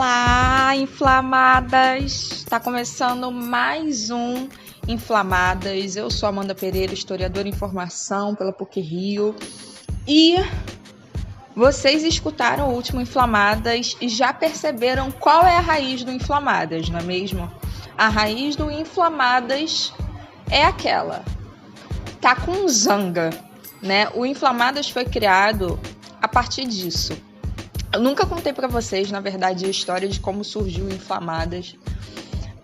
Olá, inflamadas! Está começando mais um Inflamadas. Eu sou Amanda Pereira, historiadora em formação pela PUC Rio. E vocês escutaram o último Inflamadas e já perceberam qual é a raiz do Inflamadas, não é mesmo? A raiz do Inflamadas é aquela. Tá com zanga, né? O Inflamadas foi criado a partir disso eu nunca contei para vocês, na verdade, a história de como surgiu Inflamadas.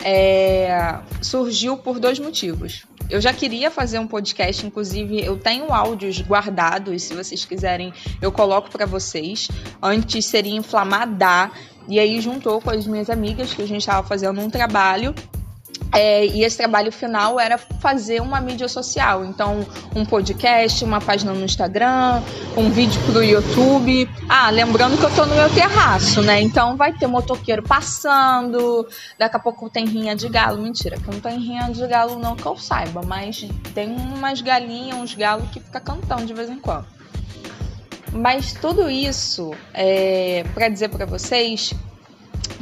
É, surgiu por dois motivos. Eu já queria fazer um podcast, inclusive eu tenho áudios guardados, se vocês quiserem, eu coloco para vocês. Antes seria Inflamada, e aí juntou com as minhas amigas que a gente estava fazendo um trabalho é, e esse trabalho final era fazer uma mídia social. Então, um podcast, uma página no Instagram, um vídeo pro YouTube. Ah, lembrando que eu tô no meu terraço, né? Então vai ter motoqueiro passando. Daqui a pouco tem rinha de galo. Mentira, que não tem rinha de galo, não que eu saiba. Mas tem umas galinhas, uns galos que fica cantando de vez em quando. Mas tudo isso é para dizer para vocês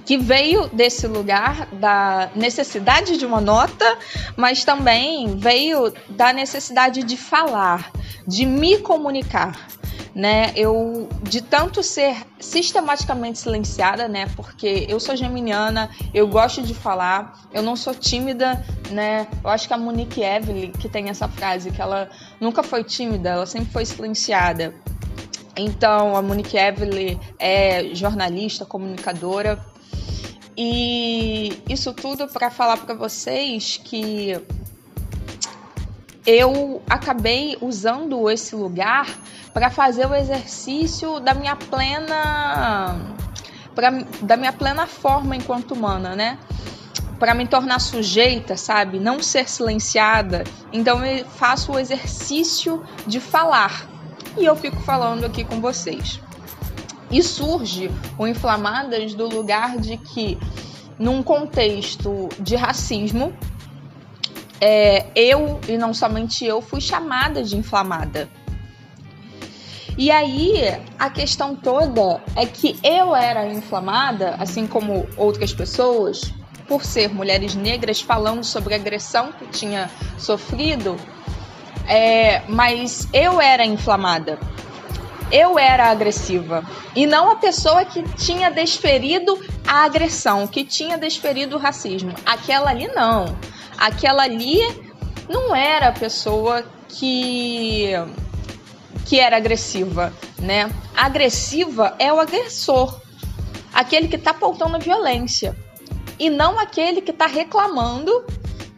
que veio desse lugar da necessidade de uma nota, mas também veio da necessidade de falar, de me comunicar. Né, eu de tanto ser sistematicamente silenciada, né, porque eu sou geminiana, eu gosto de falar, eu não sou tímida, né? Eu acho que a Monique Evelyn que tem essa frase que ela nunca foi tímida, ela sempre foi silenciada. Então, a Monique Evelyn é jornalista, comunicadora, e isso tudo para falar para vocês que eu acabei usando esse lugar para fazer o exercício da minha plena pra, da minha plena forma enquanto humana, né? Para me tornar sujeita, sabe? Não ser silenciada. Então eu faço o exercício de falar. E eu fico falando aqui com vocês. E surge o Inflamadas do lugar de que, num contexto de racismo, é, eu, e não somente eu, fui chamada de inflamada. E aí, a questão toda é que eu era inflamada, assim como outras pessoas, por ser mulheres negras falando sobre a agressão que tinha sofrido, é, mas eu era inflamada eu era agressiva e não a pessoa que tinha desferido a agressão, que tinha desferido o racismo. Aquela ali não. Aquela ali não era a pessoa que que era agressiva, né? Agressiva é o agressor, aquele que está pautando a violência e não aquele que está reclamando,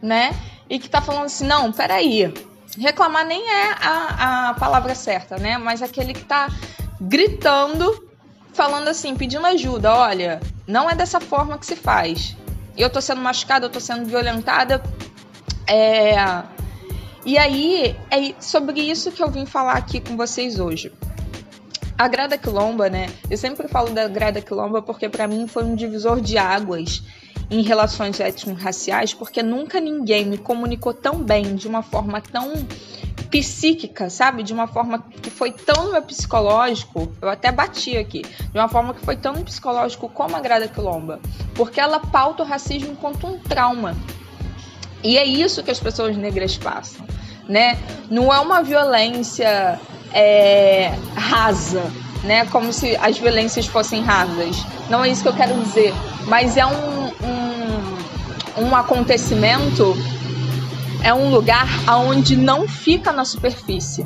né? E que está falando assim, não, peraí, reclamar nem é a, a palavra certa, né? Mas aquele que tá gritando, falando assim, pedindo ajuda. Olha, não é dessa forma que se faz. Eu tô sendo machucada, eu tô sendo violentada. É... E aí, é sobre isso que eu vim falar aqui com vocês hoje. A Grada Quilomba, né? Eu sempre falo da Grada Quilomba porque para mim foi um divisor de águas em relações étnico-raciais, porque nunca ninguém me comunicou tão bem, de uma forma tão psíquica, sabe? De uma forma que foi tão no meu psicológico, eu até bati aqui, de uma forma que foi tão no psicológico como a Grada Quilomba, porque ela pauta o racismo enquanto um trauma. E é isso que as pessoas negras passam, né? Não é uma violência é, rasa, né? Como se as violências fossem rasas. Não é isso que eu quero dizer, mas é um, um acontecimento é um lugar aonde não fica na superfície.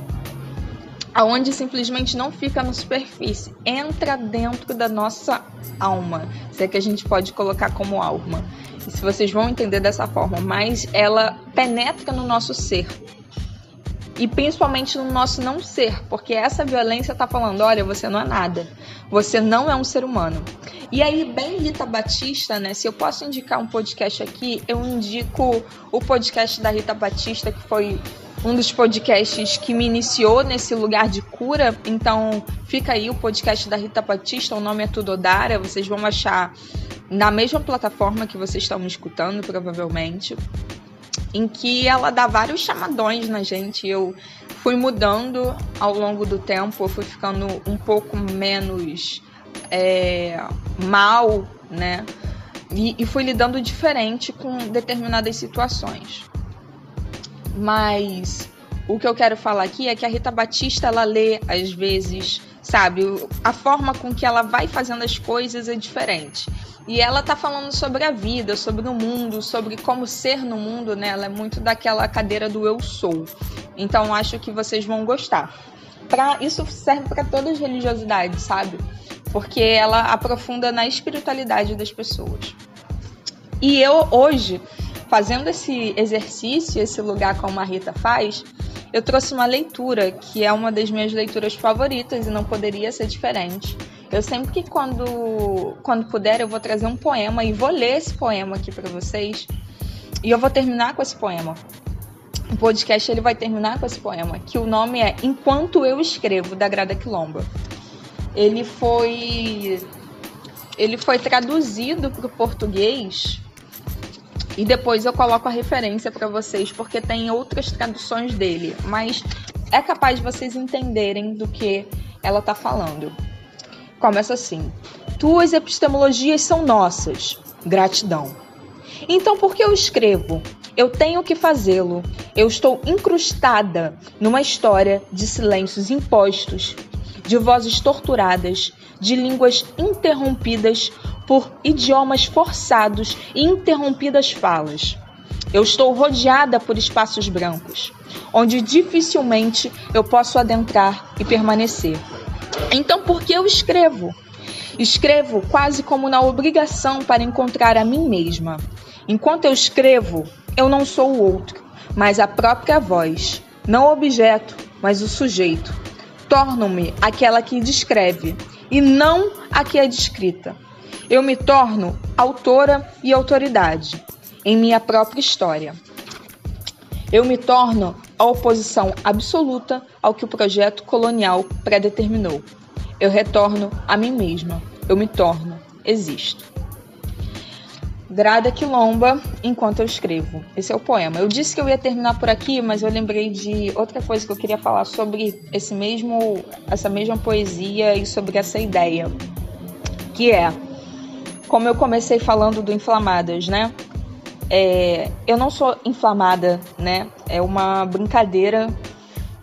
Aonde simplesmente não fica na superfície, entra dentro da nossa alma, se é que a gente pode colocar como alma. E se vocês vão entender dessa forma, mas ela penetra no nosso ser, e principalmente no nosso não ser, porque essa violência está falando: olha, você não é nada, você não é um ser humano. E aí, bem Rita Batista, né? Se eu posso indicar um podcast aqui, eu indico o podcast da Rita Batista, que foi um dos podcasts que me iniciou nesse lugar de cura. Então, fica aí o podcast da Rita Batista, o nome é Tudodara, vocês vão achar na mesma plataforma que vocês estão me escutando, provavelmente em que ela dá vários chamadões na gente. Eu fui mudando ao longo do tempo, eu fui ficando um pouco menos é, mal né? E, e fui lidando diferente com determinadas situações. Mas o que eu quero falar aqui é que a Rita Batista ela lê às vezes, sabe, a forma com que ela vai fazendo as coisas é diferente. E ela tá falando sobre a vida, sobre o mundo, sobre como ser no mundo, né? Ela é muito daquela cadeira do eu sou. Então acho que vocês vão gostar. Pra, isso serve para todas as religiosidades, sabe? Porque ela aprofunda na espiritualidade das pessoas. E eu hoje, fazendo esse exercício, esse lugar como a Rita faz, eu trouxe uma leitura que é uma das minhas leituras favoritas e não poderia ser diferente eu sempre que quando, quando puder eu vou trazer um poema e vou ler esse poema aqui para vocês. E eu vou terminar com esse poema. O podcast ele vai terminar com esse poema, que o nome é Enquanto eu escrevo da Grada Quilomba. Ele foi ele foi traduzido para o português e depois eu coloco a referência para vocês porque tem outras traduções dele, mas é capaz de vocês entenderem do que ela está falando. Começa assim: Tuas epistemologias são nossas. Gratidão. Então, por que eu escrevo? Eu tenho que fazê-lo. Eu estou incrustada numa história de silêncios impostos, de vozes torturadas, de línguas interrompidas por idiomas forçados e interrompidas falas. Eu estou rodeada por espaços brancos, onde dificilmente eu posso adentrar e permanecer. Então, por que eu escrevo? Escrevo quase como na obrigação para encontrar a mim mesma. Enquanto eu escrevo, eu não sou o outro, mas a própria voz, não o objeto, mas o sujeito. Torno-me aquela que descreve e não a que é descrita. Eu me torno autora e autoridade em minha própria história. Eu me torno a oposição absoluta ao que o projeto colonial predeterminou. Eu retorno a mim mesma. Eu me torno, existo. Grada Quilomba enquanto eu escrevo. Esse é o poema. Eu disse que eu ia terminar por aqui, mas eu lembrei de outra coisa que eu queria falar sobre esse mesmo, essa mesma poesia e sobre essa ideia, que é como eu comecei falando do Inflamadas, né? É, eu não sou inflamada, né? É uma brincadeira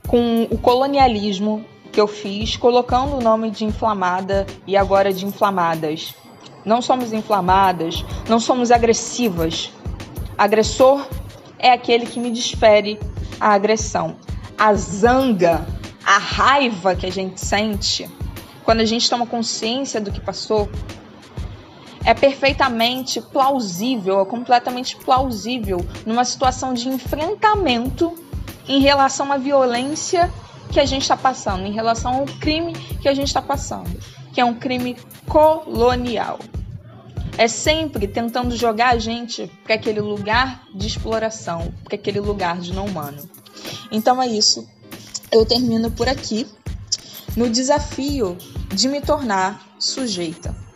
com o colonialismo que eu fiz, colocando o nome de inflamada e agora de inflamadas. Não somos inflamadas, não somos agressivas. Agressor é aquele que me desfere a agressão. A zanga, a raiva que a gente sente quando a gente toma consciência do que passou, é perfeitamente plausível, é completamente plausível numa situação de enfrentamento em relação à violência que a gente está passando, em relação ao crime que a gente está passando, que é um crime colonial. É sempre tentando jogar a gente para aquele lugar de exploração, para aquele lugar de não humano. Então é isso. Eu termino por aqui no desafio de me tornar sujeita.